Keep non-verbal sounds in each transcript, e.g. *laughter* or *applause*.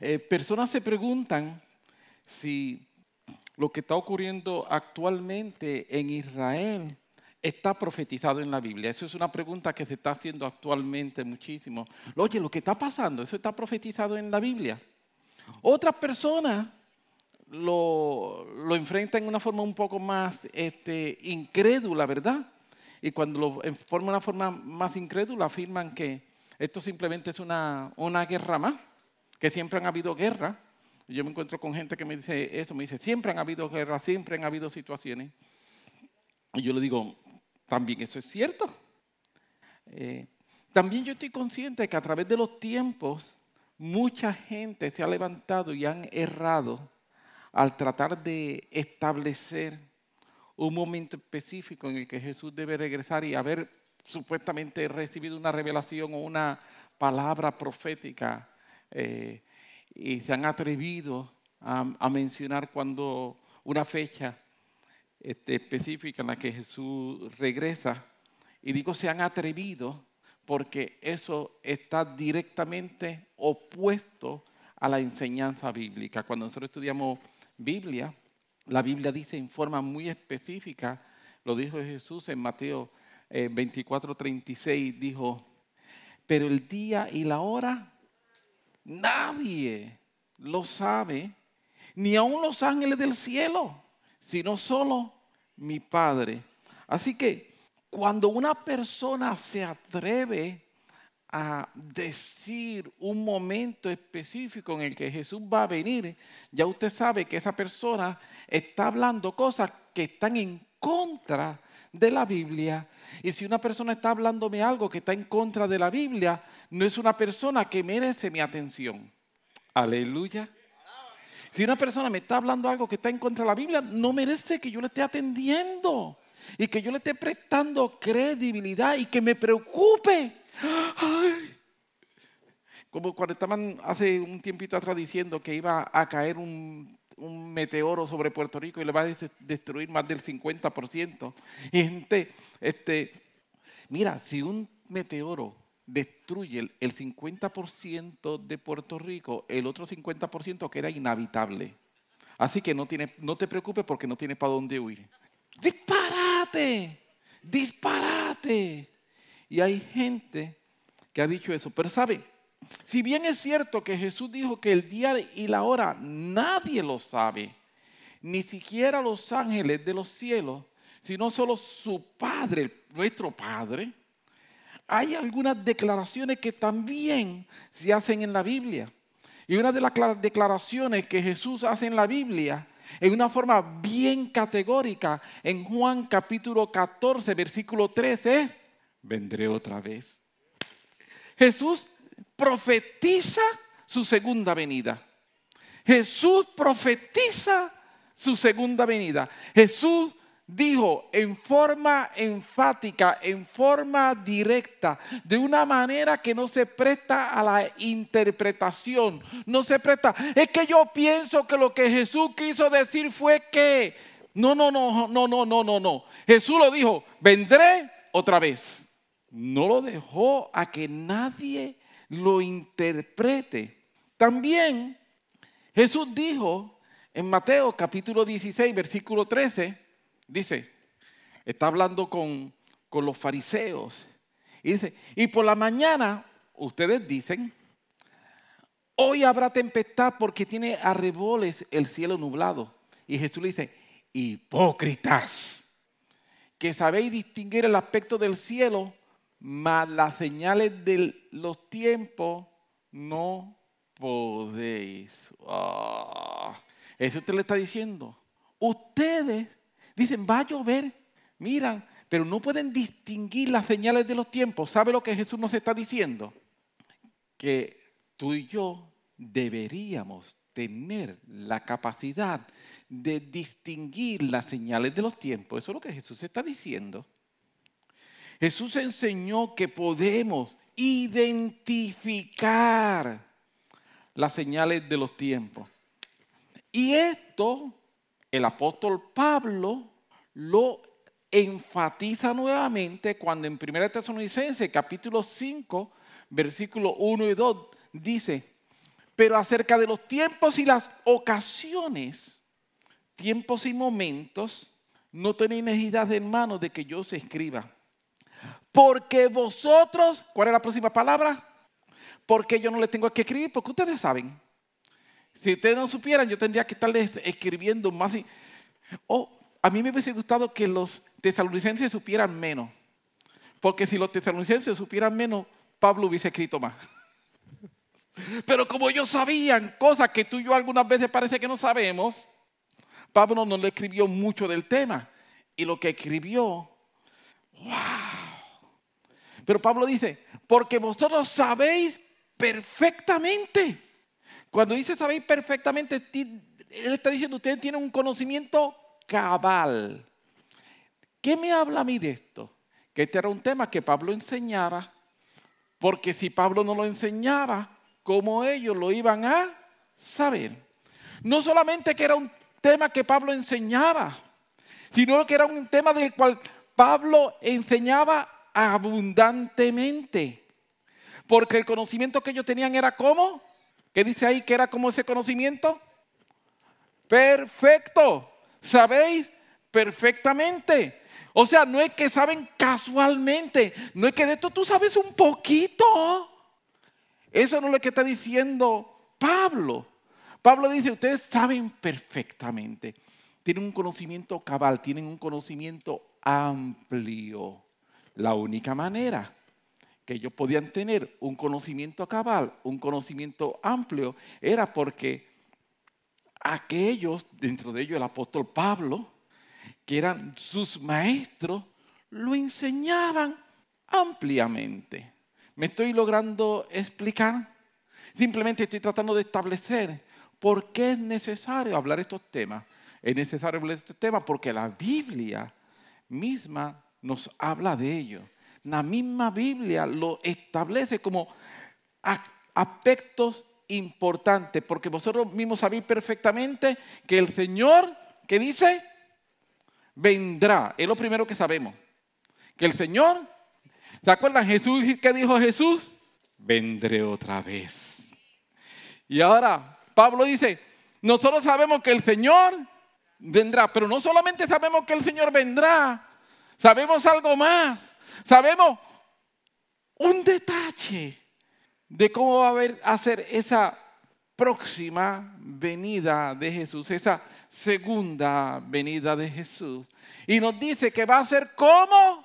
Eh, personas se preguntan si lo que está ocurriendo actualmente en Israel está profetizado en la Biblia. Eso es una pregunta que se está haciendo actualmente muchísimo. Oye, lo que está pasando, ¿eso está profetizado en la Biblia? Otras personas lo, lo enfrentan de una forma un poco más este, incrédula, ¿verdad? Y cuando lo forman de una forma más incrédula, afirman que esto simplemente es una, una guerra más, que siempre han habido guerras. Yo me encuentro con gente que me dice eso, me dice, siempre han habido guerras, siempre han habido situaciones. Y yo le digo, también eso es cierto. Eh, también yo estoy consciente de que a través de los tiempos mucha gente se ha levantado y han errado al tratar de establecer un momento específico en el que Jesús debe regresar y haber supuestamente recibido una revelación o una palabra profética eh, y se han atrevido a mencionar cuando una fecha este, específica en la que Jesús regresa. Y digo, se han atrevido porque eso está directamente opuesto a la enseñanza bíblica. Cuando nosotros estudiamos Biblia, la Biblia dice en forma muy específica, lo dijo Jesús en Mateo 24, eh, 36, dijo, pero el día y la hora nadie lo sabe, ni aun los ángeles del cielo sino solo mi Padre. Así que cuando una persona se atreve a decir un momento específico en el que Jesús va a venir, ya usted sabe que esa persona está hablando cosas que están en contra de la Biblia. Y si una persona está hablándome algo que está en contra de la Biblia, no es una persona que merece mi atención. Aleluya. Si una persona me está hablando algo que está en contra de la Biblia, no merece que yo le esté atendiendo y que yo le esté prestando credibilidad y que me preocupe. Como cuando estaban hace un tiempito atrás diciendo que iba a caer un, meteoro sobre Puerto Rico y le va a destruir más del 50%. Y gente, este, mira, si un meteoro destruye el 50% de Puerto Rico, el otro 50% queda inhabitable. Así que no, tiene, no te preocupes porque no tienes para dónde huir. Disparate, disparate. Y hay gente que ha dicho eso. Pero sabe, si bien es cierto que Jesús dijo que el día y la hora nadie lo sabe, ni siquiera los ángeles de los cielos, sino solo su Padre, nuestro Padre, hay algunas declaraciones que también se hacen en la Biblia. Y una de las declaraciones que Jesús hace en la Biblia, en una forma bien categórica, en Juan capítulo 14, versículo 13, es, vendré otra vez. Jesús profetiza su segunda venida. Jesús profetiza su segunda venida. Jesús dijo en forma enfática, en forma directa, de una manera que no se presta a la interpretación, no se presta. Es que yo pienso que lo que Jesús quiso decir fue que, no, no, no, no, no, no, no, no. Jesús lo dijo, vendré otra vez. No lo dejó a que nadie lo interprete. También Jesús dijo en Mateo capítulo 16, versículo 13, dice, está hablando con, los fariseos. Y dice, y por la mañana ustedes dicen, hoy habrá tempestad porque tiene arreboles el cielo nublado. Y Jesús le dice, hipócritas, que sabéis distinguir el aspecto del cielo, mas las señales de los tiempos no podéis. Ah, eso usted le está diciendo. Ustedes Dicen, va a llover, miran, pero no pueden distinguir las señales de los tiempos. ¿Sabe lo que Jesús nos está diciendo? Que tú y yo deberíamos tener la capacidad de distinguir las señales de los tiempos. Eso es lo que Jesús está diciendo. Jesús enseñó que podemos identificar las señales de los tiempos. Y esto el apóstol Pablo lo enfatiza nuevamente cuando en 1 Tesalonicenses capítulo 5, versículo 1 y 2 dice, Pero acerca de los tiempos y las ocasiones, tiempos y momentos, no tenéis necesidad, hermano, de que yo os escriba. Porque vosotros, ¿cuál es la próxima palabra? Porque yo no le tengo que escribir, porque ustedes saben. Si ustedes no supieran, yo tendría que estarles escribiendo más. O a mí me hubiese gustado que los tesalonicenses supieran menos. Porque si los tesalonicenses supieran menos, Pablo hubiese escrito más. *laughs* Pero como ellos sabían cosas que tú y yo algunas veces parece que no sabemos, Pablo no le escribió mucho del tema. Y lo que escribió, wow. Pero Pablo dice, porque vosotros sabéis perfectamente cuando dice sabéis perfectamente, él está diciendo, ustedes tienen un conocimiento cabal. ¿Qué me habla a mí de esto? Que este era un tema que Pablo enseñaba, porque si Pablo no lo enseñaba, ¿cómo ellos lo iban a saber? No solamente que era un tema que Pablo enseñaba, sino que era un tema del cual Pablo enseñaba abundantemente. Porque el conocimiento que ellos tenían era como ¿Qué dice ahí que era como ese conocimiento? Perfecto. ¿Sabéis? Perfectamente. O sea, no es que saben casualmente, no es que de esto tú sabes un poquito. Eso no es lo que está diciendo Pablo. Pablo dice, ustedes saben perfectamente, tienen un conocimiento cabal, tienen un conocimiento amplio. La única manera que ellos podían tener un conocimiento cabal, un conocimiento amplio, era porque aquellos, dentro de ellos el apóstol Pablo, que eran sus maestros, lo enseñaban ampliamente. ¿Me estoy logrando explicar? Simplemente estoy tratando de establecer por qué es necesario hablar estos temas. Es necesario hablar estos temas porque la Biblia misma nos habla de ello la misma Biblia lo establece como aspectos importantes, porque vosotros mismos sabéis perfectamente que el Señor, que dice, vendrá. Es lo primero que sabemos. Que el Señor, ¿se acuerdan Jesús qué dijo Jesús? Vendré otra vez. Y ahora Pablo dice, nosotros sabemos que el Señor vendrá, pero no solamente sabemos que el Señor vendrá, sabemos algo más. Sabemos un detalle de cómo va a, ser esa próxima venida de Jesús, esa segunda venida de Jesús. Y nos dice que va a ser como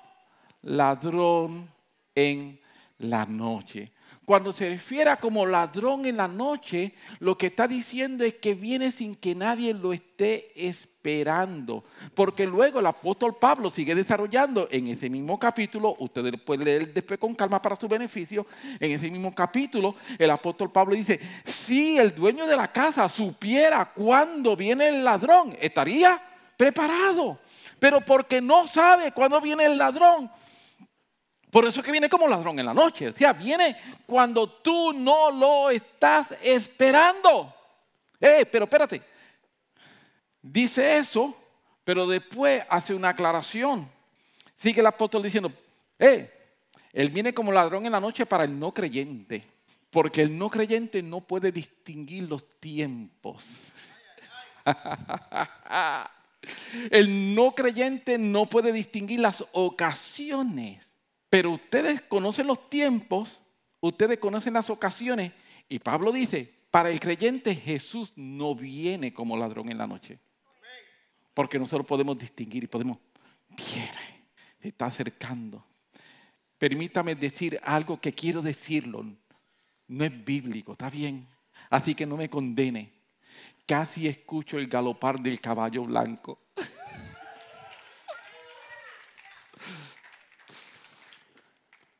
ladrón en la noche. Cuando se refiere como ladrón en la noche, lo que está diciendo es que viene sin que nadie lo esté esperando. Porque luego el apóstol Pablo sigue desarrollando en ese mismo capítulo, ustedes pueden leer después con calma para su beneficio, en ese mismo capítulo el apóstol Pablo dice, si el dueño de la casa supiera cuándo viene el ladrón, estaría preparado. Pero porque no sabe cuándo viene el ladrón, por eso es que viene como ladrón en la noche. O sea, viene cuando tú no lo estás esperando. Eh, pero espérate. Dice eso, pero después hace una aclaración. Sigue el apóstol diciendo, eh, él viene como ladrón en la noche para el no creyente. Porque el no creyente no puede distinguir los tiempos. *laughs* el no creyente no puede distinguir las ocasiones. Pero ustedes conocen los tiempos, ustedes conocen las ocasiones. Y Pablo dice, para el creyente Jesús no viene como ladrón en la noche. Porque nosotros podemos distinguir y podemos, viene, se está acercando. Permítame decir algo que quiero decirlo. No es bíblico, está bien. Así que no me condene. Casi escucho el galopar del caballo blanco.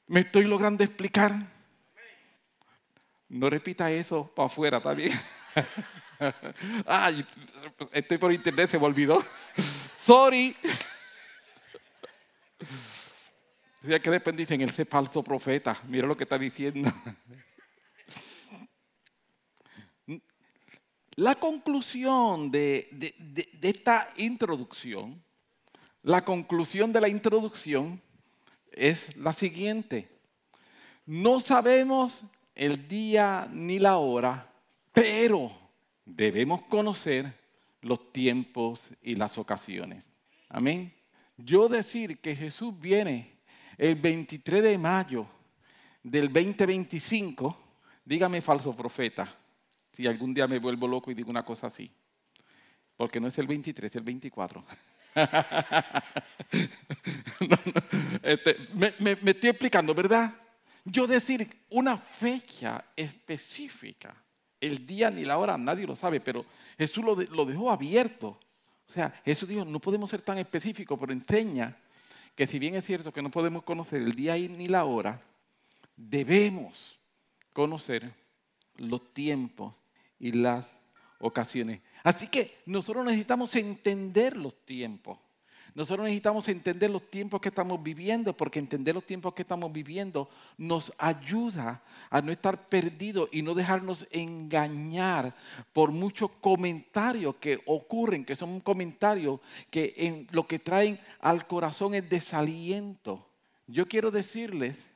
¿Me estoy logrando explicar? No repita eso para afuera, ¿está bien? *laughs* Ay, estoy por internet, se me olvidó. Sorry. Ya que después dicen, él es falso profeta. Mira lo que está diciendo. La conclusión de, de esta introducción, la conclusión de la introducción es la siguiente. No sabemos el día ni la hora Pero debemos conocer los tiempos y las ocasiones. Amén. Yo decir que Jesús viene el 23 de mayo del 2025, dígame falso profeta, si algún día me vuelvo loco y digo una cosa así. Porque no es el 23, es el 24. *laughs* *laughs* Este, me, estoy explicando, ¿verdad? Yo decir una fecha específica, el día ni la hora, nadie lo sabe, pero Jesús lo, lo dejó abierto. O sea, Jesús dijo, no podemos ser tan específicos, pero enseña que si bien es cierto que no podemos conocer el día ni la hora, debemos conocer los tiempos y las ocasiones. Así que nosotros necesitamos entender los tiempos. Nosotros necesitamos entender los tiempos que estamos viviendo, porque entender los tiempos que estamos viviendo nos ayuda a no estar perdidos y no dejarnos engañar por muchos comentarios que ocurren, que son comentarios que lo que traen al corazón es desaliento. Yo quiero decirles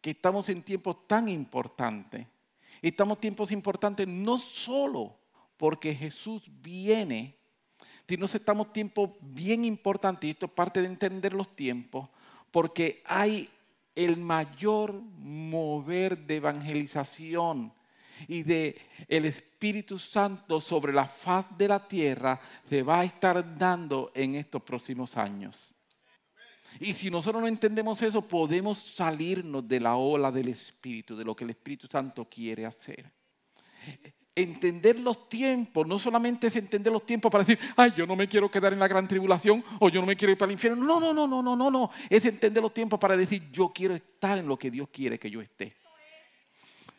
que estamos en tiempos tan importantes. Estamos en tiempos importantes no solo porque Jesús viene, sino que estamos en tiempos bien importantes, y esto es parte de entender los tiempos, porque hay el mayor mover de evangelización y de el Espíritu Santo sobre la faz de la tierra se va a estar dando en estos próximos años. Y si nosotros no entendemos eso, podemos salirnos de la ola del Espíritu, de lo que el Espíritu Santo quiere hacer entender los tiempos, no solamente es entender los tiempos para decir, ay, yo no me quiero quedar en la gran tribulación o yo no me quiero ir para el infierno. No, no, no, no, no, no, no. Es entender los tiempos para decir, yo quiero estar en lo que Dios quiere que yo esté.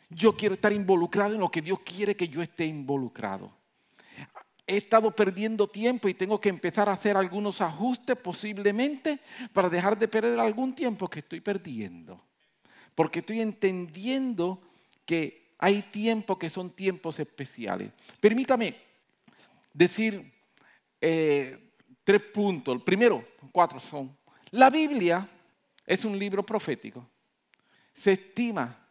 Yo quiero estar involucrado en lo que Dios quiere que yo esté involucrado. He estado perdiendo tiempo y tengo que empezar a hacer algunos ajustes posiblemente para dejar de perder algún tiempo que estoy perdiendo. Porque estoy entendiendo que hay tiempos que son tiempos especiales. Permítame decir eh, tres puntos. El primero, cuatro son. La Biblia es un libro profético. Se estima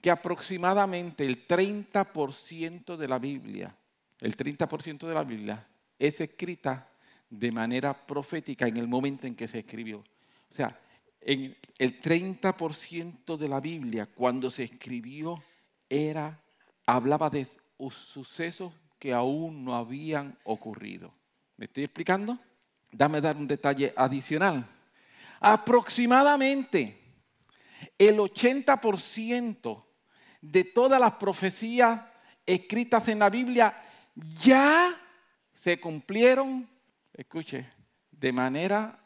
que aproximadamente el 30% de la Biblia, el 30% de la Biblia es escrita de manera profética en el momento en que se escribió. O sea, en el 30% de la Biblia cuando se escribió era, hablaba de sucesos que aún no habían ocurrido. ¿Me estoy explicando? Dame dar un detalle adicional. Aproximadamente el 80% de todas las profecías escritas en la Biblia ya se cumplieron, escuche, de manera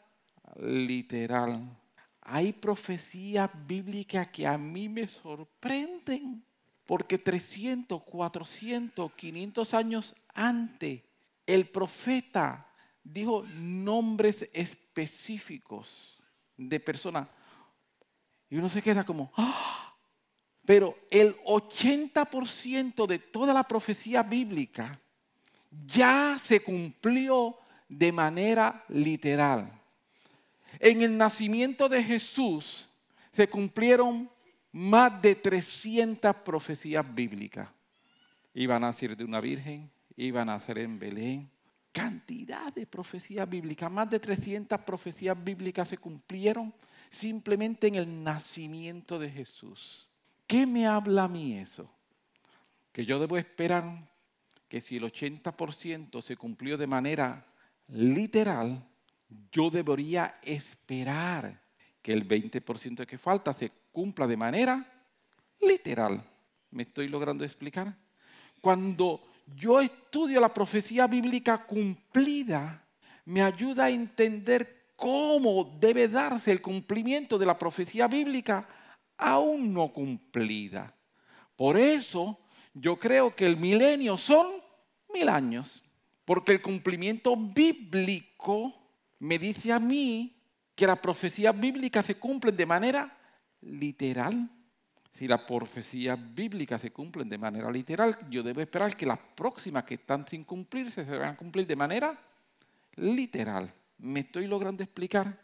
literal. Hay profecías bíblicas que a mí me sorprenden. Porque 300, 400, 500 años antes, el profeta dijo nombres específicos de personas. Y uno se queda como, ¡Ah! pero el 80% de toda la profecía bíblica ya se cumplió de manera literal. En el nacimiento de Jesús se cumplieron más de 300 profecías bíblicas. Iba a nacer de una virgen, iba a nacer en Belén. Cantidad de profecías bíblicas, más de 300 profecías bíblicas se cumplieron simplemente en el nacimiento de Jesús. ¿Qué me habla a mí eso? Que yo debo esperar que si el 80% se cumplió de manera literal, yo debería esperar que el 20% que falta se cumpla de manera literal. ¿Me estoy logrando explicar? Cuando yo estudio la profecía bíblica cumplida, me ayuda a entender cómo debe darse el cumplimiento de la profecía bíblica aún no cumplida. Por eso yo creo que el milenio son mil años, porque el cumplimiento bíblico me dice a mí que las profecías bíblicas se cumplen de manera literal. Si las profecías bíblicas se cumplen de manera literal, yo debo esperar que las próximas que están sin cumplirse se van a cumplir de manera literal. ¿Me estoy logrando explicar?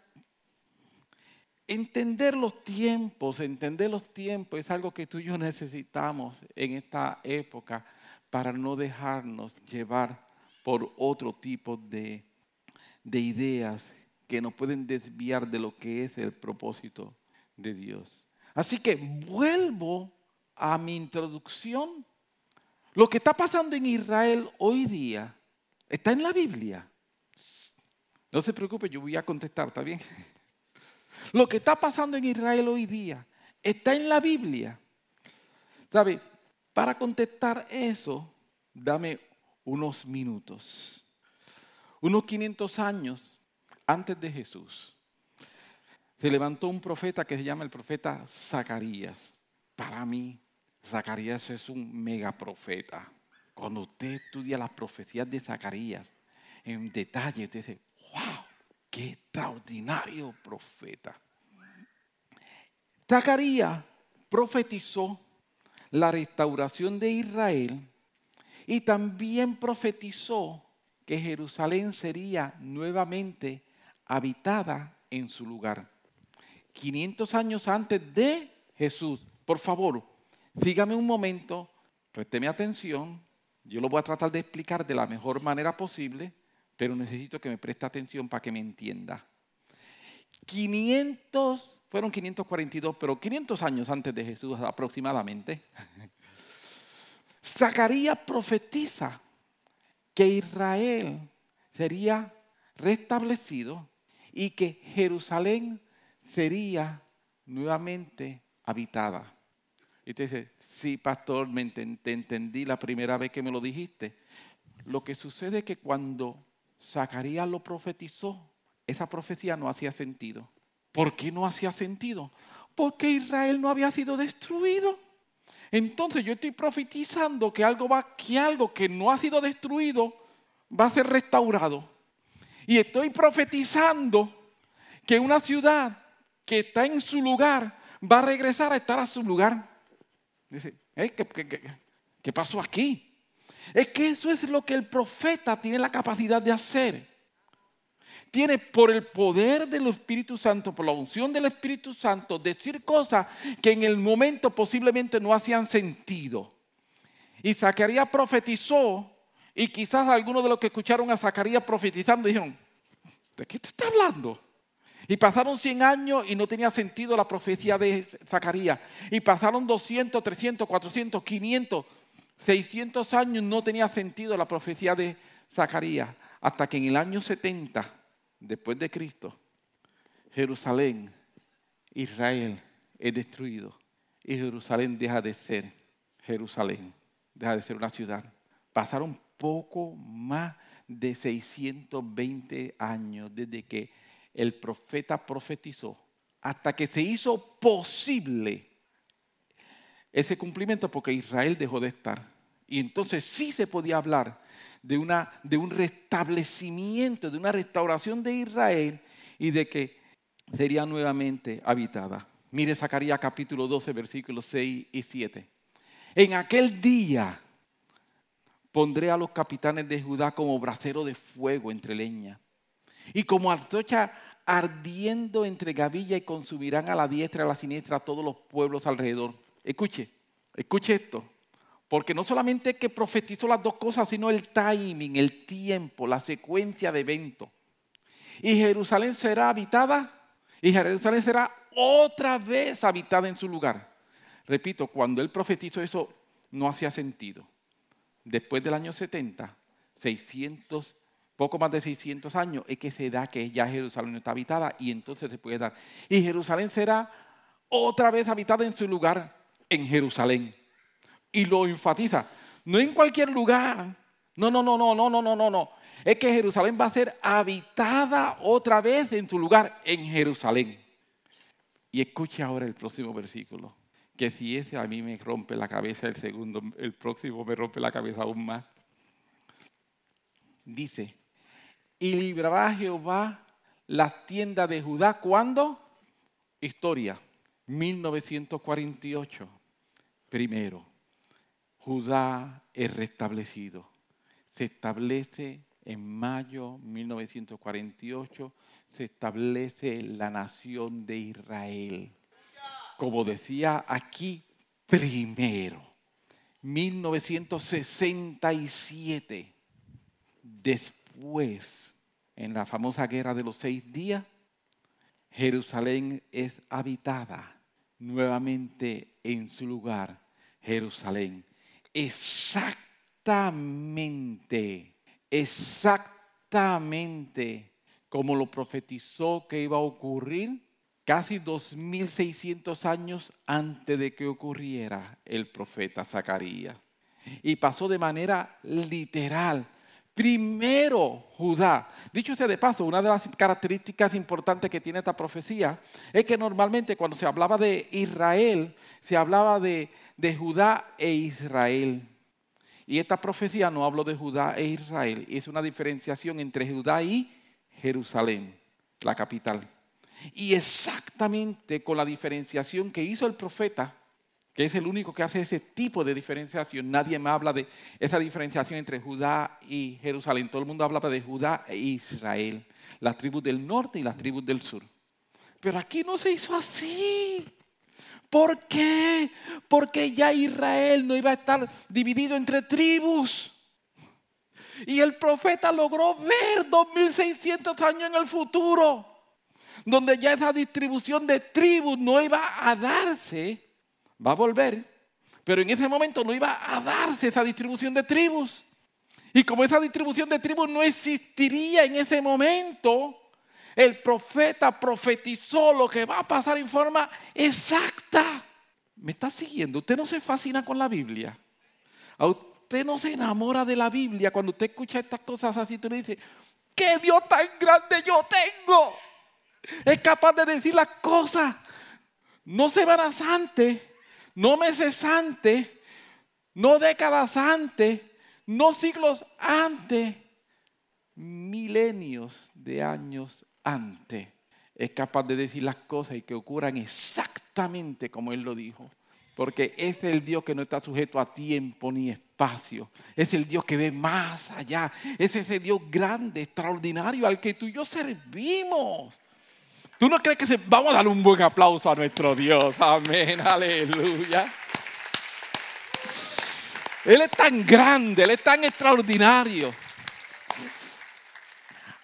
Entender los tiempos, entender los tiempos es algo que tú y yo necesitamos en esta época para no dejarnos llevar por otro tipo de, de ideas que nos pueden desviar de lo que es el propósito de Dios. Así que vuelvo a mi introducción. Lo que está pasando en Israel hoy día está en la Biblia. No se preocupe, yo voy a contestar, ¿está bien? *laughs* Lo que está pasando en Israel hoy día está en la Biblia. ¿Sabe? Para contestar eso, dame unos minutos. Unos 500 años antes de Jesús, se levantó un profeta que se llama el profeta Zacarías. Para mí, Zacarías es un mega profeta. Cuando usted estudia las profecías de Zacarías en detalle, usted dice, wow, qué extraordinario profeta. Zacarías profetizó la restauración de Israel y también profetizó que Jerusalén sería nuevamente habitada en su lugar. 500 años antes de Jesús. Por favor, sígame un momento, présteme atención. Yo lo voy a tratar de explicar de la mejor manera posible, pero necesito que me preste atención para que me entienda. 500 fueron 542, pero 500 años antes de Jesús aproximadamente, *laughs* Zacarías profetiza que Israel sería restablecido y que Jerusalén sería nuevamente habitada. Y te dice, sí, pastor, me te entendí la primera vez que me lo dijiste. Lo que sucede es que cuando Zacarías lo profetizó, esa profecía no hacía sentido. ¿Por qué no hacía sentido? Porque Israel no había sido destruido. Entonces yo estoy profetizando que algo, que algo que no ha sido destruido va a ser restaurado. Y estoy profetizando que una ciudad que está en su lugar va a regresar a estar a su lugar. Dice, ¿qué, pasó aquí? Es que eso es lo que el profeta tiene la capacidad de hacer tiene por el poder del Espíritu Santo, por la unción del Espíritu Santo, decir cosas que en el momento posiblemente no hacían sentido. Y Zacarías profetizó, y quizás algunos de los que escucharon a Zacarías profetizando dijeron, ¿de qué te está hablando? Y pasaron 100 años y no tenía sentido la profecía de Zacarías. Y pasaron 200, 300, 400, 500, 600 años no tenía sentido la profecía de Zacarías. Hasta que en el año 70 después de Cristo, Jerusalén, Israel es destruido y Jerusalén deja de ser Jerusalén, deja de ser una ciudad. Pasaron poco más de 620 años desde que el profeta profetizó hasta que se hizo posible ese cumplimiento porque Israel dejó de estar. Y entonces sí se podía hablar de, una, de un restablecimiento, de una restauración de Israel y de que sería nuevamente habitada. Mire Zacarías capítulo 12, versículos 6 y 7. En aquel día pondré a los capitanes de Judá como brasero de fuego entre leña y como antorcha ardiendo entre gavilla y consumirán a la diestra y a la siniestra a todos los pueblos alrededor. Escuche, escuche esto. Porque no solamente que profetizó las dos cosas, sino el timing, el tiempo, la secuencia de eventos. Y Jerusalén será habitada, y Jerusalén será otra vez habitada en su lugar. Repito, cuando él profetizó eso, no hacía sentido. Después del año 70, 600, poco más de 600 años, es que se da que ya Jerusalén no está habitada y entonces se puede dar. Y Jerusalén será otra vez habitada en su lugar, en Jerusalén y lo enfatiza. No en cualquier lugar. No, no, no, no, no, no, no, no, no. Es que Jerusalén va a ser habitada otra vez en su lugar, en Jerusalén. Y escuche ahora el próximo versículo. Que si ese a mí me rompe la cabeza, el segundo, el próximo me rompe la cabeza aún más. Dice, y librará Jehová las tiendas de Judá. ¿Cuándo? Historia, 1948. Primero. Judá es restablecido. Se establece en mayo 1948, se establece la nación de Israel. Como decía aquí, primero. 1967, después, en la famosa guerra de los seis días, Jerusalén es habitada nuevamente en su lugar, Jerusalén. Exactamente, exactamente como lo profetizó que iba a ocurrir casi 2600 años antes de que ocurriera el profeta Zacarías. Y pasó de manera literal. Primero Judá. Dicho sea de paso, una de las características importantes que tiene esta profecía es que normalmente cuando se hablaba de Israel, se hablaba de, de Judá e Israel. Y esta profecía no habló de Judá e Israel, es una diferenciación entre Judá y Jerusalén, la capital. Y exactamente con la diferenciación que hizo el profeta, que es el único que hace ese tipo de diferenciación, nadie me habla de esa diferenciación entre Judá y Jerusalén. Todo el mundo hablaba de Judá e Israel, las tribus del norte y las tribus del sur. Pero aquí no se hizo así. ¿Por qué? Porque ya Israel no iba a estar dividido entre tribus. Y el profeta logró ver 2600 años en el futuro donde ya esa distribución de tribus no iba a darse, va a volver, pero en ese momento no iba a darse esa distribución de tribus. Y como esa distribución de tribus no existiría en ese momento, el profeta profetizó lo que va a pasar en forma exacta. ¿Me está siguiendo? Usted no se fascina con la Biblia. A usted no se enamora de la Biblia cuando usted escucha estas cosas así. Tú le dice, ¿qué Dios tan grande yo tengo? Es capaz de decir las cosas. No semanas antes, no meses antes, no décadas antes, no siglos antes, milenios de años antes. Es capaz de decir las cosas y que ocurran exactamente como Él lo dijo. Porque es el Dios que no está sujeto a tiempo ni espacio. Es el Dios que ve más allá. Es ese Dios grande, extraordinario al que tú y yo servimos. ¿Tú no crees que se... Vamos a darle un buen aplauso a nuestro Dios? Amén, aleluya. Él es tan grande, Él es tan extraordinario.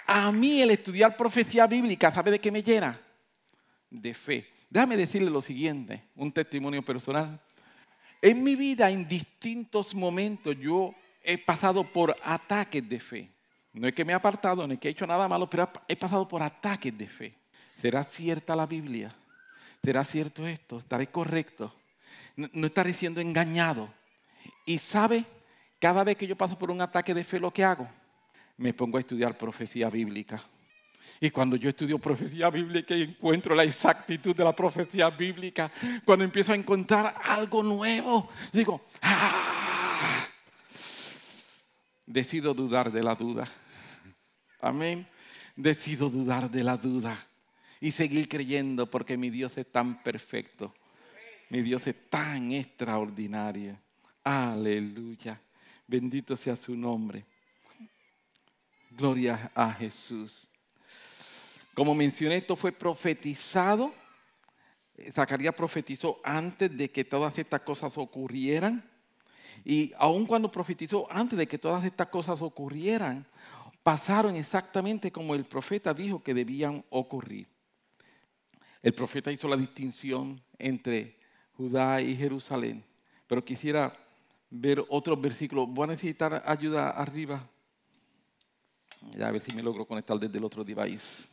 A mí el estudiar profecía bíblica, ¿sabe de qué me llena? De fe. Déjame decirle lo siguiente, un testimonio personal. En mi vida, en distintos momentos, yo he pasado por ataques de fe. No es que me he apartado, no es que he hecho nada malo, pero he pasado por ataques de fe. ¿Será cierta la Biblia? ¿Será cierto esto? ¿Estaré correcto? No, estaré siendo engañado. Y sabe, cada vez que yo paso por un ataque de fe, lo que hago, me pongo a estudiar profecía bíblica. Y cuando yo estudio profecía bíblica y encuentro la exactitud de la profecía bíblica, cuando empiezo a encontrar algo nuevo, digo, ¡ah! Decido dudar de la duda. Amén. Decido dudar de la duda y seguir creyendo porque mi Dios es tan perfecto. Mi Dios es tan extraordinario. Aleluya. Bendito sea su nombre. Gloria a Jesús. Como mencioné, esto fue profetizado. Zacarías profetizó antes de que todas estas cosas ocurrieran. Y aun cuando profetizó antes de que todas estas cosas ocurrieran, pasaron exactamente como el profeta dijo que debían ocurrir. El profeta hizo la distinción entre Judá y Jerusalén. Pero quisiera ver otros versículos. Voy a necesitar ayuda arriba. a ver si me logro conectar desde el otro device.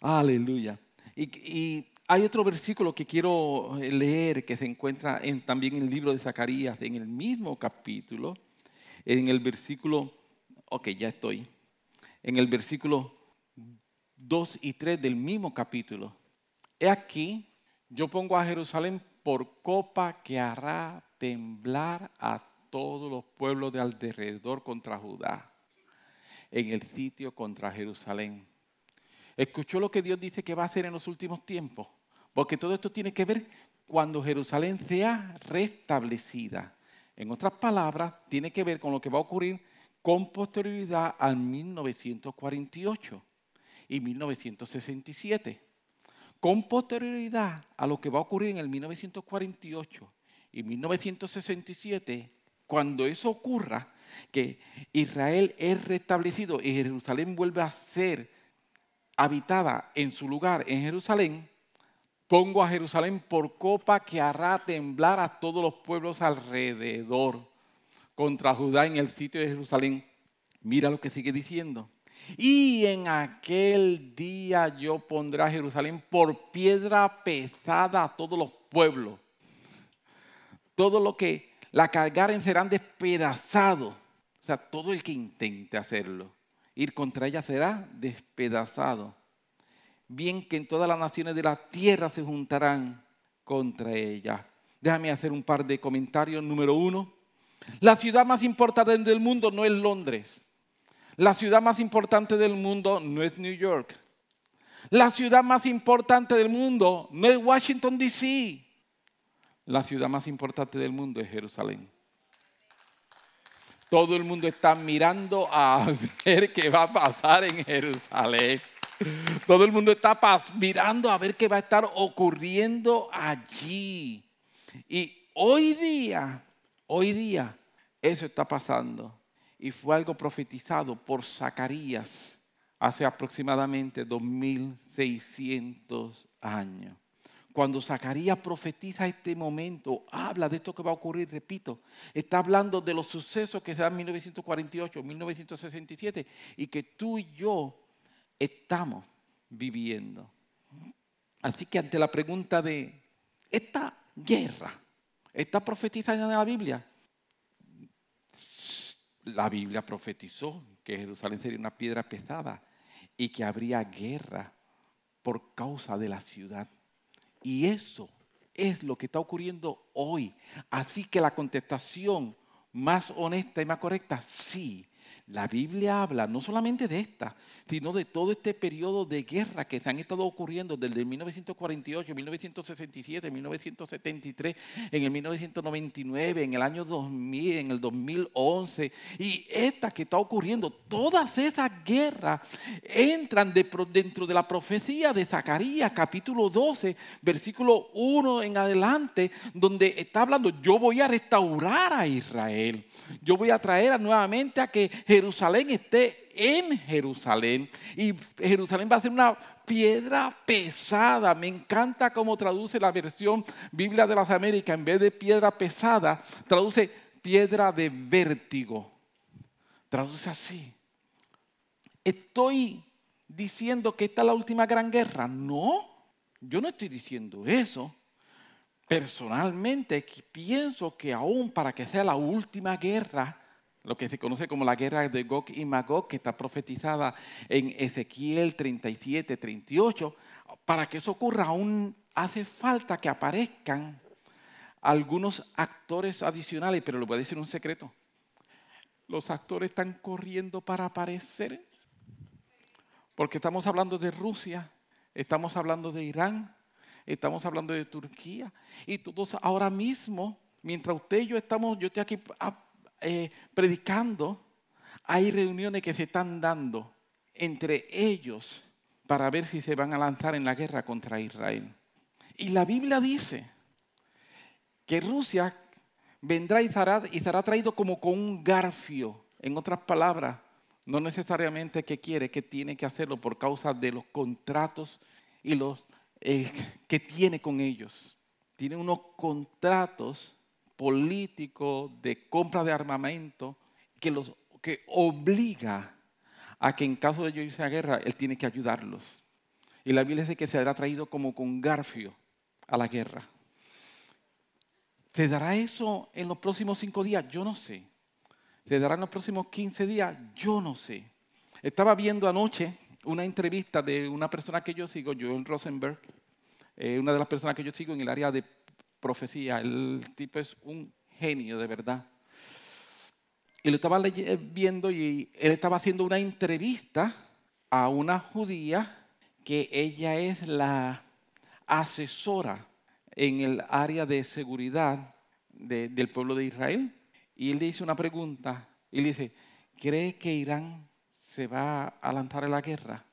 Aleluya. Y, hay otro versículo que quiero leer que se encuentra en, también en el libro de Zacarías, en el mismo capítulo, en el versículo, ok, ya estoy, en el versículo 2 y 3 del mismo capítulo. He aquí, yo pongo a Jerusalén por copa que hará temblar a todos los pueblos de alrededor contra Judá, en el sitio contra Jerusalén. Escuchó lo que Dios dice que va a hacer en los últimos tiempos, porque todo esto tiene que ver cuando Jerusalén sea restablecida. En otras palabras, tiene que ver con lo que va a ocurrir con posterioridad al 1948 y 1967 con posterioridad a lo que va a ocurrir en el 1948 y 1967, Cuando eso ocurra, que Israel es restablecido y Jerusalén vuelve a ser habitada en su lugar en Jerusalén, pongo a Jerusalén por copa que hará temblar a todos los pueblos alrededor contra Judá en el sitio de Jerusalén. Mira lo que sigue diciendo. Y en aquel día yo pondré a Jerusalén por piedra pesada a todos los pueblos. Todo lo que la cargaren serán despedazados. O sea, todo el que intente hacerlo, ir contra ella será despedazado. Bien que en todas las naciones de la tierra se juntarán contra ella. Déjame hacer un par de comentarios. Número uno, la ciudad más importante del mundo no es Londres. La ciudad más importante del mundo no es New York. La ciudad más importante del mundo no es Washington, D.C. La ciudad más importante del mundo es Jerusalén. Todo el mundo está mirando a ver qué va a pasar en Jerusalén. Todo el mundo está mirando a ver qué va a estar ocurriendo allí. Y hoy día, hoy día, eso está pasando y fue algo profetizado por Zacarías hace aproximadamente 2600 años. Cuando Zacarías profetiza este momento, habla de esto que va a ocurrir, repito, está hablando de los sucesos que se dan en 1948, 1967 y que tú y yo estamos viviendo. Así que ante la pregunta de esta guerra, ¿está profetizada en la Biblia? La Biblia profetizó que Jerusalén sería una piedra pesada y que habría guerra por causa de la ciudad. Y eso es lo que está ocurriendo hoy. Así que la contestación más honesta y más correcta, sí, la Biblia habla no solamente de esta, sino de todo este periodo de guerra que se han estado ocurriendo desde 1948, 1967, 1973, en el 1999, en el año 2000, en el 2011. Y esta que está ocurriendo, todas esas guerras entran dentro de la profecía de Zacarías, capítulo 12, versículo 1 en adelante, donde está hablando, yo voy a restaurar a Israel. Yo voy a traer nuevamente a que Jerusalén esté en Jerusalén y Jerusalén va a ser una piedra pesada. Me encanta cómo traduce la versión Biblia de las Américas. En vez de piedra pesada, traduce piedra de vértigo. Traduce así. Estoy diciendo que esta es la última gran guerra. No, yo no estoy diciendo eso. Personalmente pienso que aún para que sea la última guerra, lo que se conoce como la guerra de Gog y Magog, que está profetizada en Ezequiel 37, 38, para que eso ocurra aún hace falta que aparezcan algunos actores adicionales, pero les voy a decir un secreto. Los actores están corriendo para aparecer, porque estamos hablando de Rusia, estamos hablando de Irán, estamos hablando de Turquía, y todos ahora mismo, mientras usted y yo estamos, yo estoy aquí eh, predicando, hay reuniones que se están dando entre ellos para ver si se van a lanzar en la guerra contra Israel. Y la Biblia dice que Rusia vendrá y será, traído como con un garfio. En otras palabras, no necesariamente que quiere, que tiene que hacerlo por causa de los contratos y los eh, que tiene con ellos. Tiene unos contratos político de compra de armamento que, los, que obliga a que en caso de irse a guerra, él tiene que ayudarlos. Y la Biblia dice que será traído como con garfio a la guerra. ¿Se dará eso en los próximos cinco días? Yo no sé. ¿Se dará en los próximos 15 días? Yo no sé. Estaba viendo anoche una entrevista de una persona que yo sigo, Joel Rosenberg, eh, una de las personas que yo sigo en el área de profecía. El tipo es un genio de verdad. Y lo estaba viendo y él estaba haciendo una entrevista a una judía que ella es la asesora en el área de seguridad del pueblo de Israel. Y él le hizo una pregunta y le dice, ¿cree que Irán se va a lanzar a la guerra?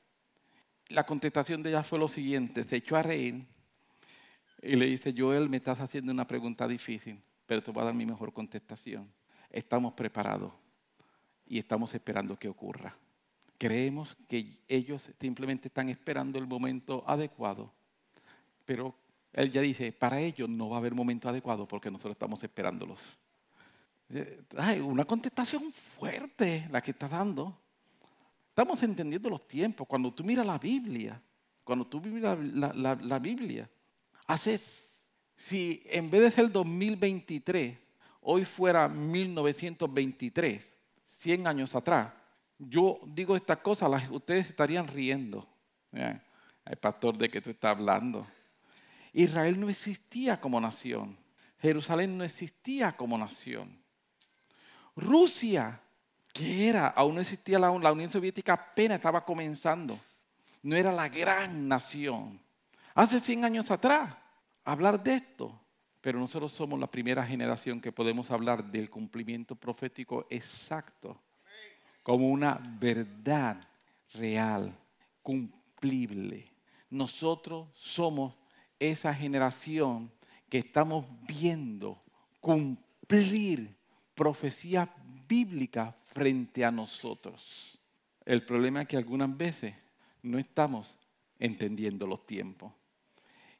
La contestación de ella fue lo siguiente, se echó a reír y le dice, Joel, me estás haciendo una pregunta difícil, pero te voy a dar mi mejor contestación. estamos preparados y estamos esperando que ocurra. Creemos que ellos simplemente están esperando el momento adecuado, pero él ya dice, para ellos no va a haber momento adecuado porque nosotros estamos esperándolos. Eh, ay, una contestación fuerte la que está dando. Estamos entendiendo los tiempos. Cuando tú miras la Biblia, cuando tú miras la, Biblia, haces, si en vez de ser 2023, hoy fuera 1923, 100 años atrás, yo digo estas cosas, ustedes estarían riendo. El pastor de que tú estás hablando. Israel no existía como nación. Jerusalén no existía como nación. Rusia, que era, aún no existía la Unión Soviética, apenas estaba comenzando. No era la gran nación. Hace 100 años atrás, hablar de esto. Pero nosotros somos la primera generación que podemos hablar del cumplimiento profético exacto como una verdad real, cumplible. Nosotros somos esa generación que estamos viendo cumplir profecías bíblicas frente a nosotros. El problema es que algunas veces no estamos entendiendo los tiempos.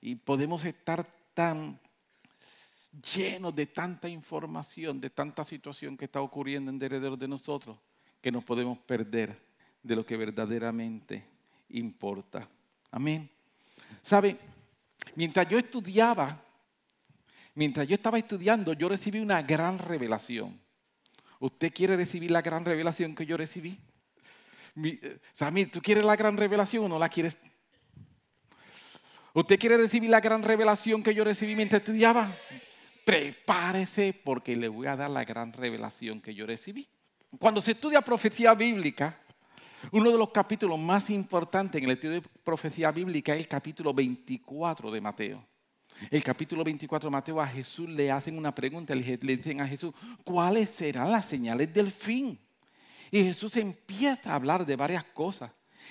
Y podemos estar tan llenos de tanta información, de tanta situación que está ocurriendo en derredor de nosotros, que nos podemos perder de lo que verdaderamente importa. Amén. ¿Sabe? Mientras yo estudiaba, mientras yo estaba estudiando, yo recibí una gran revelación. ¿Usted quiere recibir la gran revelación que yo recibí? Eh, Samir, ¿tú quieres la gran revelación o no la quieres? ¿Usted quiere recibir la gran revelación que yo recibí mientras estudiaba? Prepárese porque le voy a dar la gran revelación que yo recibí. Cuando se estudia profecía bíblica, uno de los capítulos más importantes en el estudio de profecía bíblica es el capítulo 24 de Mateo. El capítulo 24 de Mateo a Jesús le hacen una pregunta, le dicen a Jesús, ¿cuáles serán las señales del fin? Y Jesús empieza a hablar de varias cosas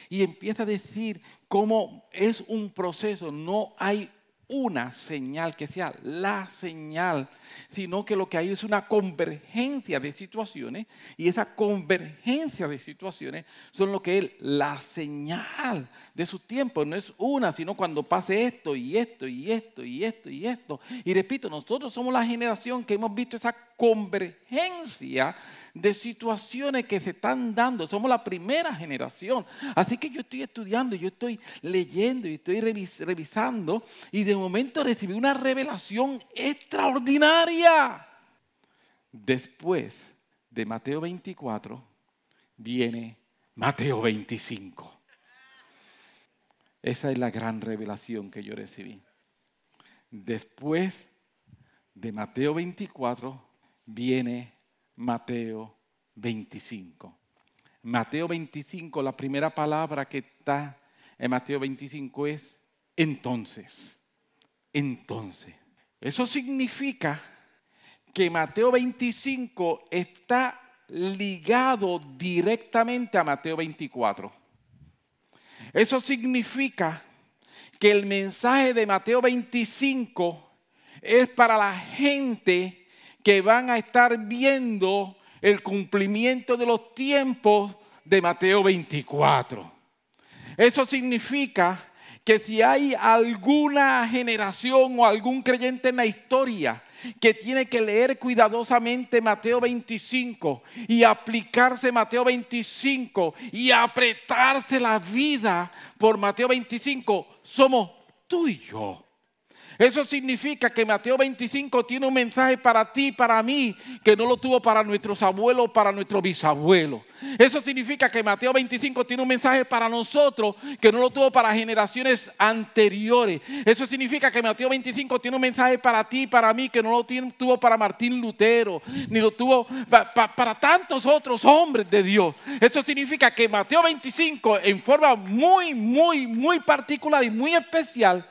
y empieza a decir cómo es un proceso, no hay una señal que sea la señal, sino que lo que hay es una convergencia de situaciones y esa convergencia de situaciones son lo que es la señal de su tiempo. No es una, sino cuando pase esto y esto y esto y esto y esto. Y repito, nosotros somos la generación que hemos visto esa convergencia de situaciones que se están dando. Somos la primera generación. Así que yo estoy estudiando, yo estoy leyendo y estoy revisando y de momento recibí una revelación extraordinaria. Después de Mateo 24 viene Mateo 25. Esa es la gran revelación que yo recibí. Después de Mateo 24 viene Mateo 25. Mateo 25, la primera palabra que está en Mateo 25 es entonces. Entonces. Eso significa que Mateo 25 está ligado directamente a Mateo 24. Eso significa que el mensaje de Mateo 25 es para la gente que van a estar viendo el cumplimiento de los tiempos de Mateo 24. Eso significa que si hay alguna generación o algún creyente en la historia que tiene que leer cuidadosamente Mateo 25 y aplicarse Mateo 25 y apretarse la vida por Mateo 25, somos tú y yo. Eso significa que Mateo 25 tiene un mensaje para ti, para mí, que no lo tuvo para nuestros abuelos, para nuestros bisabuelos. Eso significa que Mateo 25 tiene un mensaje para nosotros, que no lo tuvo para generaciones anteriores. Eso significa que Mateo 25 tiene un mensaje para ti, para mí, que no lo tuvo para Martín Lutero, ni lo tuvo para tantos otros hombres de Dios. Eso significa que Mateo 25, en forma muy, muy, muy particular y muy especial,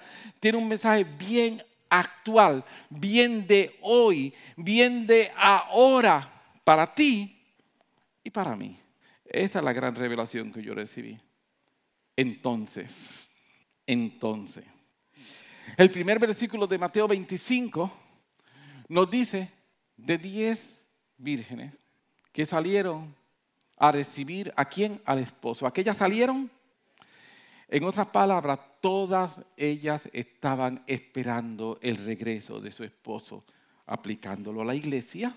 tiene un mensaje bien actual, bien de hoy, bien de ahora, para ti y para mí. Esa es la gran revelación que yo recibí. Entonces, entonces. El primer versículo de Mateo 25 nos dice, de 10 vírgenes que salieron a recibir a quién? Al esposo. Aquellas salieron, en otras palabras, todas ellas estaban esperando el regreso de su esposo, aplicándolo a la iglesia.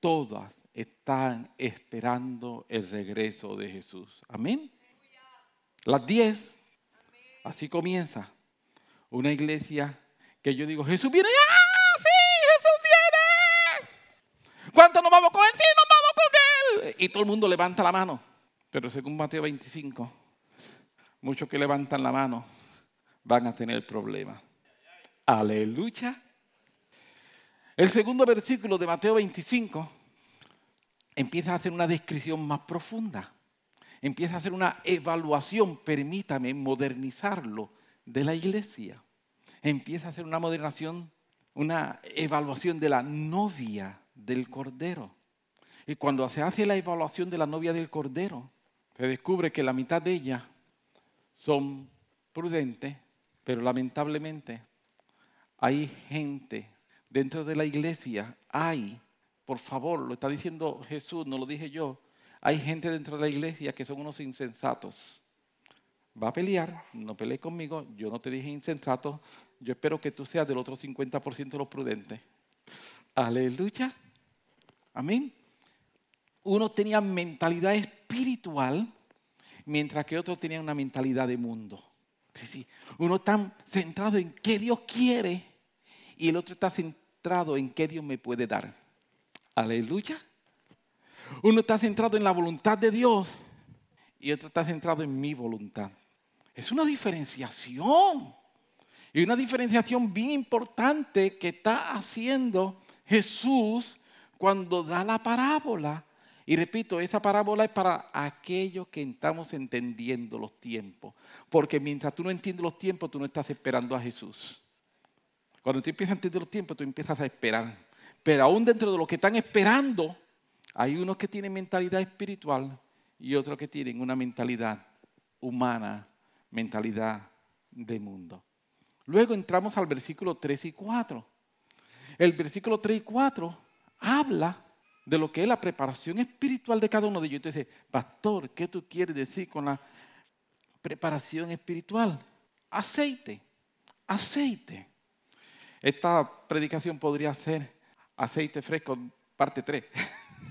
Todas están esperando el regreso de Jesús. Amén. Las diez, así comienza una iglesia que yo digo, Jesús viene, ¡ah, sí, Jesús viene! ¿Cuánto nos vamos con él? Sí, nos vamos con él. Y todo el mundo levanta la mano. Pero según Mateo 25, muchos que levantan la mano van a tener problemas. Aleluya. El segundo versículo de Mateo 25 empieza a hacer una descripción más profunda. Empieza a hacer una evaluación, permítame modernizarlo, de la iglesia. Empieza a hacer una modernización, una evaluación de la novia del Cordero. Y cuando se hace la evaluación de la novia del Cordero, se descubre que la mitad de ellas son prudentes, pero lamentablemente hay gente dentro de la iglesia, hay, por favor, lo está diciendo Jesús, no lo dije yo, hay gente dentro de la iglesia que son unos insensatos. Va a pelear, no pelees conmigo, yo no te dije insensato, yo espero que tú seas del otro 50% de los prudentes. Aleluya. Amén. Uno tenía mentalidad espiritual, mientras que otros tenían una mentalidad de mundo. Uno está centrado en qué Dios quiere y el otro está centrado en qué Dios me puede dar. Aleluya. Uno está centrado en la voluntad de Dios y otro está centrado en mi voluntad. Es una diferenciación. Y una diferenciación bien importante que está haciendo Jesús cuando da la parábola. Y repito, esa parábola es para aquellos que estamos entendiendo los tiempos. Porque mientras tú no entiendes los tiempos, tú no estás esperando a Jesús. Cuando tú empiezas a entender los tiempos, tú empiezas a esperar. Pero aún dentro de los que están esperando, hay unos que tienen mentalidad espiritual y otros que tienen una mentalidad humana, mentalidad de mundo. Luego entramos al versículo 3 y 4. El versículo 3 y 4 habla de lo que es la preparación espiritual de cada uno de ellos. Entonces, pastor, ¿qué tú quieres decir con la preparación espiritual? Aceite, aceite. Esta predicación podría ser aceite fresco, parte 3.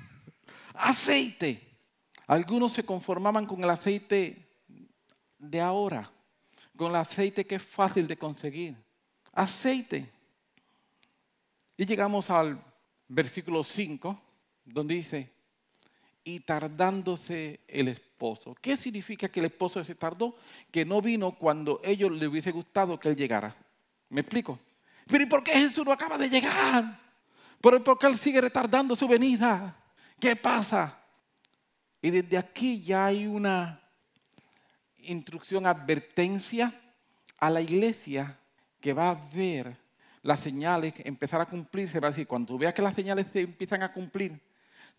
*laughs* aceite. Algunos se conformaban con el aceite de ahora, con el aceite que es fácil de conseguir. Aceite. Y llegamos al versículo 5, donde dice, y tardándose el esposo. ¿Qué significa que el esposo se tardó? Que no vino cuando ellos le hubiese gustado que él llegara. ¿Me explico? Pero ¿y por qué Jesús no acaba de llegar? ¿Por qué él sigue retardando su venida? ¿Qué pasa? Y desde aquí ya hay una instrucción, advertencia a la iglesia que va a ver las señales empezar a cumplirse. Va a decir, cuando veas que las señales se empiezan a cumplir,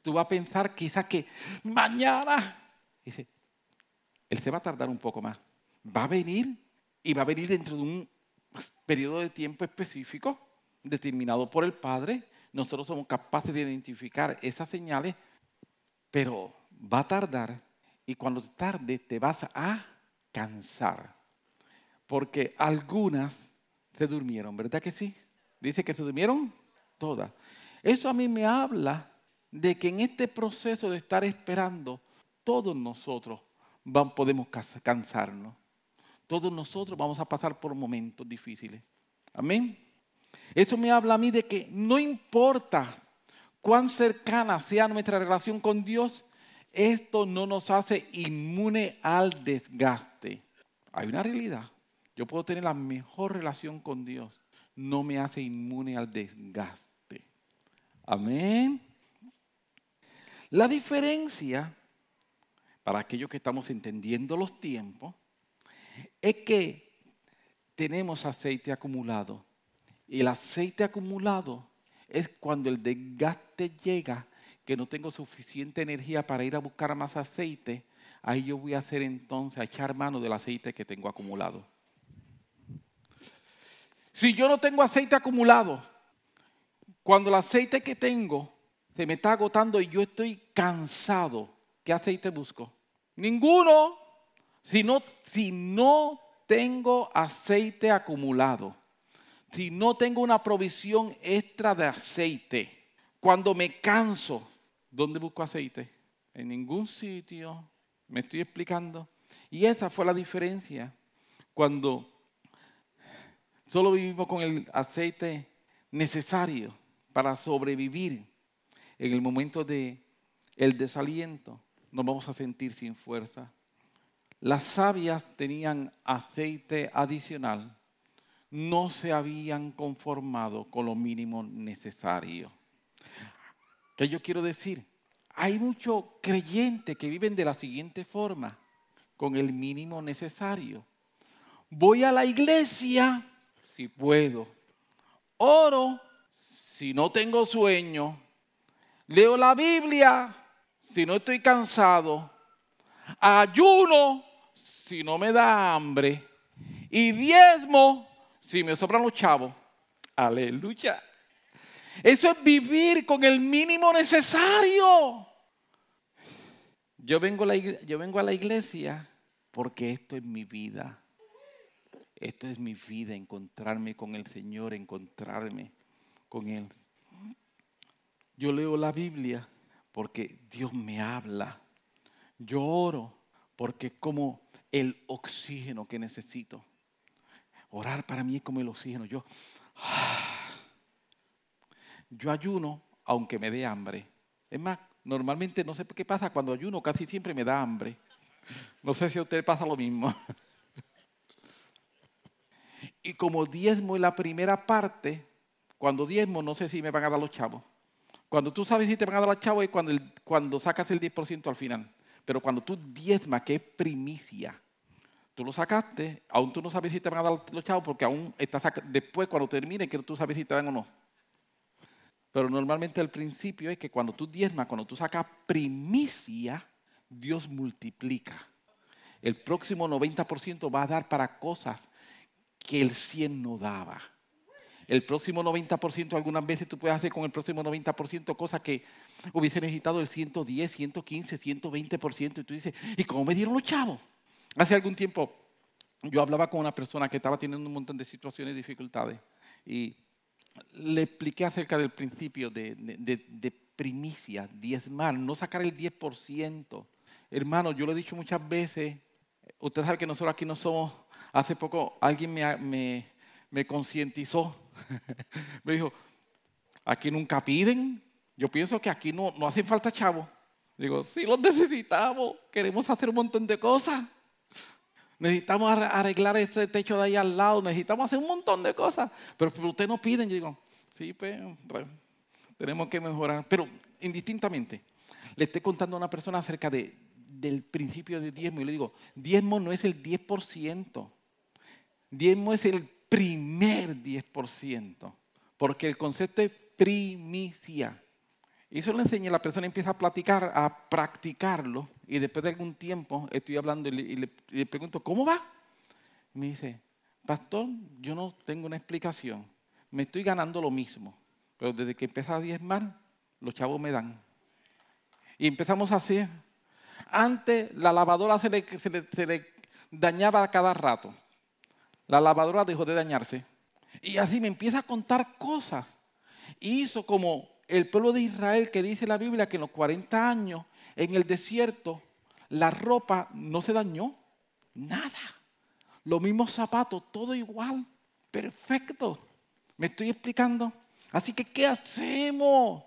tú vas a pensar quizás que mañana, dice, él se va a tardar un poco más. Va a venir y va a venir dentro de un periodo de tiempo específico determinado por el Padre nosotros somos capaces de identificar esas señales, pero va a tardar y cuando tarde te vas a cansar. Porque algunas se durmieron, ¿verdad que sí? Dice que se durmieron todas. Eso a mí me habla de que en este proceso de estar esperando, todos nosotros podemos cansarnos. Todos nosotros vamos a pasar por momentos difíciles. Amén. Eso me habla a mí de que no importa cuán cercana sea nuestra relación con Dios, esto no nos hace inmune al desgaste. Hay una realidad. Yo puedo tener la mejor relación con Dios. No me hace inmune al desgaste. Amén. La diferencia, para aquellos que estamos entendiendo los tiempos, es que tenemos aceite acumulado y el aceite acumulado es cuando el desgaste llega, que no tengo suficiente energía para ir a buscar más aceite, ahí yo voy a hacer entonces, a echar mano del aceite que tengo acumulado. Si yo no tengo aceite acumulado, cuando el aceite que tengo se me está agotando y yo estoy cansado, ¿qué aceite busco? Ninguno. Si no, si no tengo aceite acumulado, si no tengo una provisión extra de aceite, cuando me canso, ¿dónde busco aceite? En ningún sitio. ¿Me estoy explicando? Y esa fue la diferencia cuando solo vivimos con el aceite necesario para sobrevivir en el momento de el desaliento, nos vamos a sentir sin fuerza. Las sabias tenían aceite adicional, no se habían conformado con lo mínimo necesario. ¿Qué yo quiero decir? Hay muchos creyentes que viven de la siguiente forma, con el mínimo necesario. Voy a la iglesia si puedo. Oro si no tengo sueño. Leo la Biblia si no estoy cansado. Ayuno si no me da hambre. Y diezmo si me sobran los chavos. Aleluya. Eso es vivir con el mínimo necesario. Yo vengo, la yo vengo a la iglesia porque esto es mi vida. Esto es mi vida, encontrarme con el Señor, encontrarme con Él. Yo leo la Biblia porque Dios me habla. Yo oro porque es como el oxígeno que necesito. Orar para mí es como el oxígeno. Yo, *sighs* yo ayuno aunque me dé hambre. Es más, normalmente no sé qué pasa, cuando ayuno casi siempre me da hambre. No sé si a usted pasa lo mismo. *laughs* Y como diezmo es la primera parte, cuando diezmo no sé si me van a dar los chavos. Cuando tú sabes si te van a dar los chavos es cuando, cuando sacas el 10% al final. Pero cuando tú diezmas, que es primicia, tú lo sacaste, aún tú no sabes si te van a dar los chavos porque aún estás después cuando termine que tú sabes si te dan o no. Pero normalmente el principio es que cuando tú diezmas, cuando tú sacas primicia, Dios multiplica. El próximo 90% va a dar para cosas que el 100 no daba. El próximo 90%, algunas veces tú puedes hacer con el próximo 90% cosas que hubiese necesitado el 110, 115, 120%. Y tú dices, ¿y cómo me dieron los chavos? Hace algún tiempo yo hablaba con una persona que estaba teniendo un montón de situaciones y dificultades. Y le expliqué acerca del principio de, de, de primicia, diezmar, no sacar el 10%. Hermano, yo lo he dicho muchas veces, usted sabe que nosotros aquí no somos, hace poco alguien me, me, me concientizó *laughs* me dijo, aquí nunca piden. Yo pienso que aquí no, no hacen falta chavos. Digo, sí los necesitamos. Queremos hacer un montón de cosas. Necesitamos arreglar ese techo de ahí al lado. Necesitamos hacer un montón de cosas. Pero, ustedes no piden. Yo digo, sí, pues, pues, tenemos que mejorar. Pero indistintamente, le estoy contando a una persona acerca de, del principio de diezmo y le digo, diezmo no es el 10%. Diezmo es el primer 10%, porque el concepto es primicia. Y eso le enseña, la persona empieza a platicar, a practicarlo, y después de algún tiempo estoy hablando y le, pregunto, ¿cómo va? me dice, pastor, yo no tengo una explicación, me estoy ganando lo mismo, pero desde que empecé a diezmar, los chavos me dan. Y empezamos así. Antes la lavadora se le, se le dañaba cada rato la lavadora dejó de dañarse. Y así me empieza a contar cosas. hizo como el pueblo de Israel que dice la Biblia que en los 40 años en el desierto la ropa no se dañó. Nada. Los mismos zapatos, todo igual. Perfecto. ¿Me estoy explicando? Así que, ¿qué hacemos?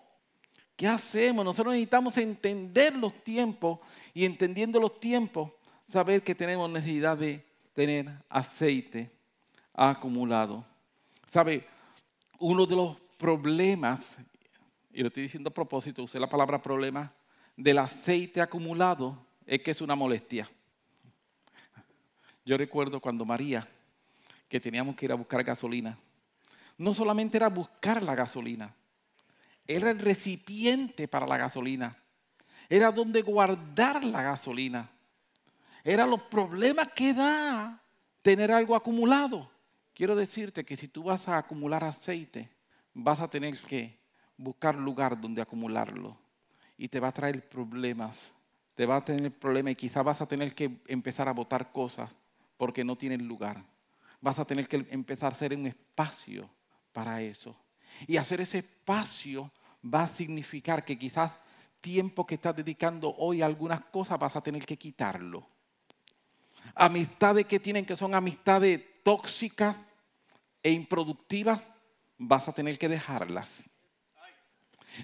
¿Qué hacemos? Nosotros necesitamos entender los tiempos y entendiendo los tiempos, saber que tenemos necesidad de tener aceite acumulado. ¿Sabe? Uno de los problemas, y lo estoy diciendo a propósito, usé la palabra problema, del aceite acumulado es que es una molestia. Yo recuerdo cuando María, que teníamos que ir a buscar gasolina, no solamente era buscar la gasolina, era el recipiente para la gasolina, era donde guardar la gasolina. Era los problemas que da tener algo acumulado. Quiero decirte que si tú vas a acumular aceite, vas a tener que buscar lugar donde acumularlo y te va a traer problemas. Te va a tener problemas y quizás vas a tener que empezar a botar cosas porque no tienen lugar. Vas a tener que empezar a hacer un espacio para eso. Y hacer ese espacio va a significar que quizás tiempo que estás dedicando hoy a algunas cosas vas a tener que quitarlo. Amistades que tienen que son amistades tóxicas e improductivas, vas a tener que dejarlas.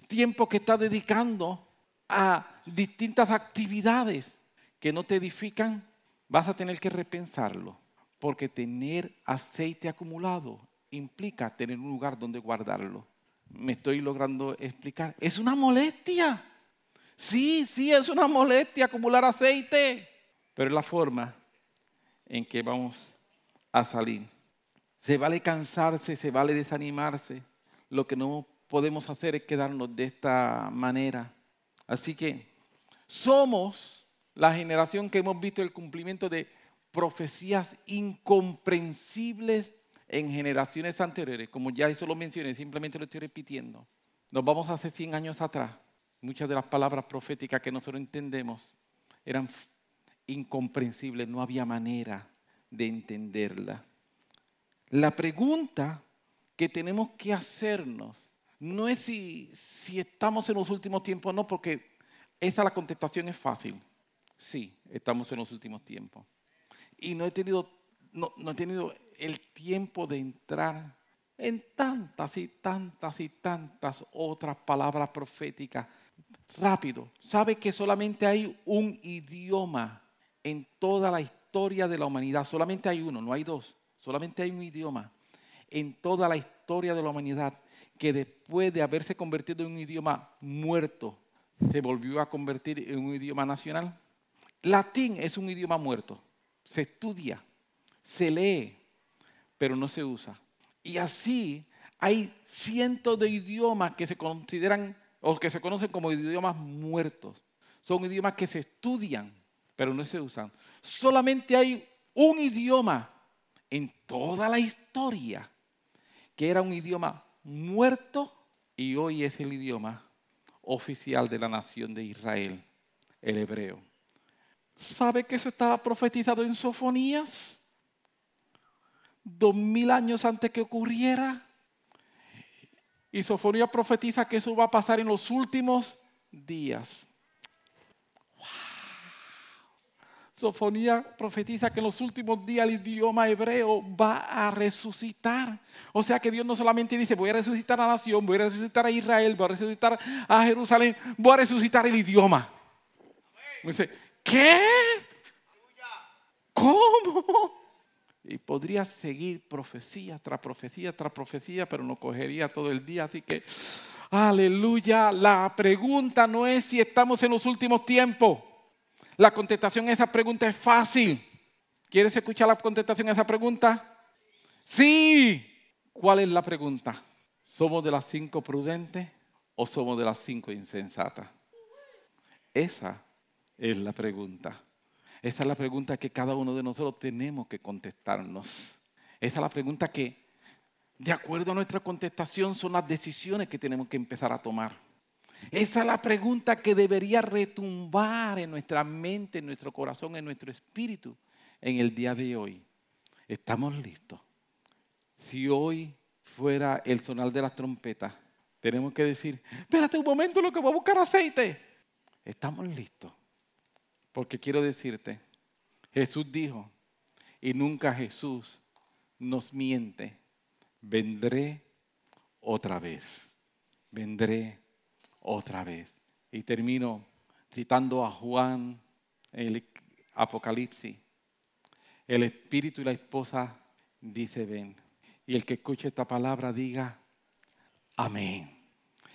Tiempo que estás dedicando a distintas actividades que no te edifican, vas a tener que repensarlo. Porque tener aceite acumulado implica tener un lugar donde guardarlo. Me estoy logrando explicar. Es una molestia. Sí, sí, es una molestia acumular aceite. Pero es la forma en que vamos a salir. Se vale cansarse, se vale desanimarse. Lo que no podemos hacer es quedarnos de esta manera. Así que somos la generación que hemos visto el cumplimiento de profecías incomprensibles en generaciones anteriores. Como ya eso lo mencioné, simplemente lo estoy repitiendo. Nos vamos hace 100 años atrás. Muchas de las palabras proféticas que nosotros entendemos eran incomprensibles, no había manera de entenderla. La pregunta que tenemos que hacernos no es si, si estamos en los últimos tiempos o no, porque esa la contestación es fácil. Sí, estamos en los últimos tiempos. Y no he tenido, no, no he tenido el tiempo de entrar en tantas y tantas y tantas otras palabras proféticas. Rápido, sabe que solamente hay un idioma en toda la historia de la humanidad. Solamente hay uno, no hay dos. Solamente hay un idioma en toda la historia de la humanidad que después de haberse convertido en un idioma muerto, se volvió a convertir en un idioma nacional. Latín es un idioma muerto. Se estudia, se lee, pero no se usa. Y así hay cientos de idiomas que se consideran o que se conocen como idiomas muertos. Son idiomas que se estudian, pero no se usan. Solamente hay un idioma en toda la historia que era un idioma muerto y hoy es el idioma oficial de la nación de Israel, el hebreo. ¿Sabe que eso estaba profetizado en Sofonías? Dos mil años antes que ocurriera. Y Sofonías profetiza que eso va a pasar en los últimos días. Sofonía profetiza que en los últimos días el idioma hebreo va a resucitar. O sea que Dios no solamente dice, voy a resucitar a la nación, voy a resucitar a Israel, voy a resucitar a Jerusalén, voy a resucitar el idioma. dice, ¿qué? ¿Cómo? Y podría seguir profecía tras profecía tras profecía, pero no cogería todo el día. Así que, aleluya, la pregunta no es si estamos en los últimos tiempos. La contestación a esa pregunta es fácil. ¿Quieres escuchar la contestación a esa pregunta? Sí. ¿Cuál es la pregunta? ¿Somos de las cinco prudentes o somos de las cinco insensatas? Esa es la pregunta. Esa es la pregunta que cada uno de nosotros tenemos que contestarnos. Esa es la pregunta que, de acuerdo a nuestra contestación, son las decisiones que tenemos que empezar a tomar. Esa es la pregunta que debería retumbar en nuestra mente, en nuestro corazón, en nuestro espíritu en el día de hoy. ¿Estamos listos? Si hoy fuera el sonar de las trompetas, tenemos que decir, espérate un momento, lo que voy a buscar aceite. Estamos listos. Porque quiero decirte, Jesús dijo, y nunca Jesús nos miente, vendré otra vez. Vendré otra vez. Y termino citando a Juan en el Apocalipsis. El espíritu y la esposa dice ven. Y el que escuche esta palabra diga amén.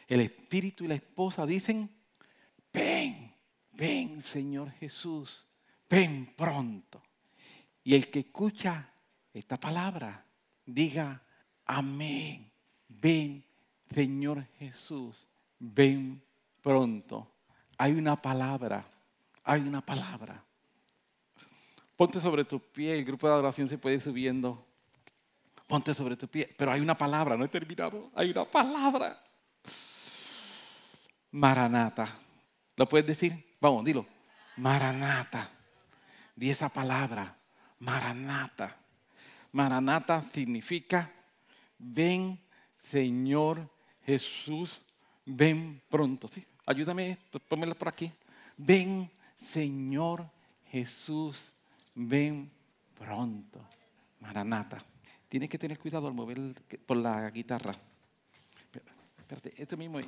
El espíritu y la esposa dicen ven, ven Señor Jesús, ven pronto. Y el que escucha esta palabra diga amén, ven Señor Jesús ven pronto. Hay una palabra, hay una palabra. Ponte sobre tu pie, el grupo de adoración se puede ir subiendo. Ponte sobre tu pie, pero hay una palabra, no he terminado, hay una palabra. Maranata. ¿Lo puedes decir? Vamos, dilo. Maranata. Di esa palabra. Maranata. Maranata significa ven Señor Jesús, ven pronto. ¿Sí? Ayúdame, pónmela por aquí. Ven Señor Jesús, ven pronto. Maranata. Tienes que tener cuidado al mover por la guitarra. Espérate, esto mismo.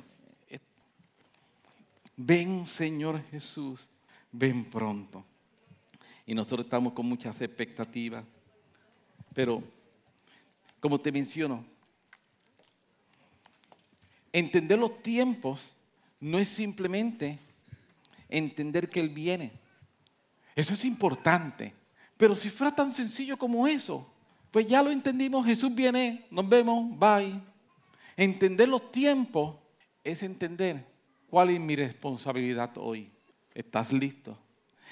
Ven Señor Jesús, ven pronto. Y nosotros estamos con muchas expectativas. Pero, como te menciono, entender los tiempos no es simplemente entender que Él viene. Eso es importante. Pero si fuera tan sencillo como eso, pues ya lo entendimos, Jesús viene, nos vemos, bye. Entender los tiempos es entender cuál es mi responsabilidad hoy. ¿Estás listo?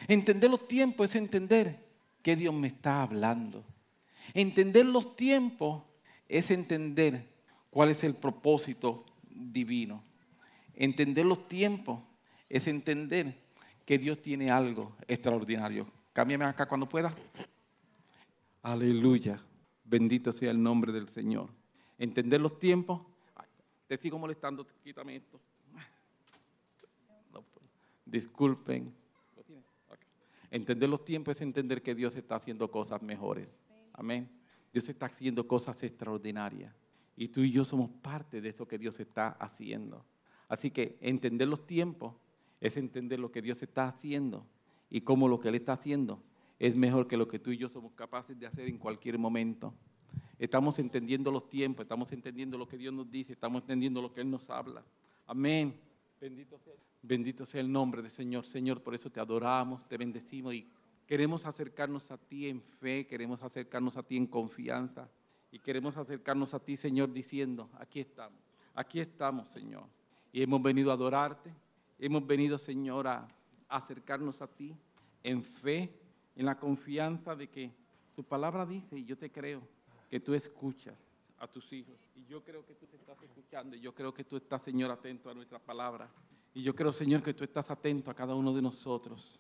Entender los tiempos es entender que Dios me está hablando. Entender los tiempos es entender cuál es el propósito divino. Entender los tiempos es entender que Dios tiene algo extraordinario. Cámbiame acá cuando pueda. Aleluya. Bendito sea el nombre del Señor. Entender los tiempos. te sigo molestando, quítame esto. Disculpen. Entender los tiempos es entender que Dios está haciendo cosas mejores. Amén. Dios está haciendo cosas extraordinarias. Y tú y yo somos parte de eso que Dios está haciendo. Así que entender los tiempos es entender lo que Dios está haciendo y cómo lo que Él está haciendo es mejor que lo que tú y yo somos capaces de hacer en cualquier momento. Estamos entendiendo los tiempos, estamos entendiendo lo que Dios nos dice, estamos entendiendo lo que Él nos habla. Amén. Bendito sea, bendito sea el nombre del Señor. Señor, por eso te adoramos, te bendecimos y queremos acercarnos a ti en fe, queremos acercarnos a ti en confianza y queremos acercarnos a ti, Señor, diciendo, aquí estamos, aquí estamos, Señor. Y hemos venido a adorarte, hemos venido, Señor, a acercarnos a ti en fe, en la confianza de que tu palabra dice, y yo te creo, que tú escuchas a tus hijos. Y yo creo que tú te estás escuchando, y yo creo que tú estás, Señor, atento a nuestra palabra. Y yo creo, Señor, que tú estás atento a cada uno de nosotros.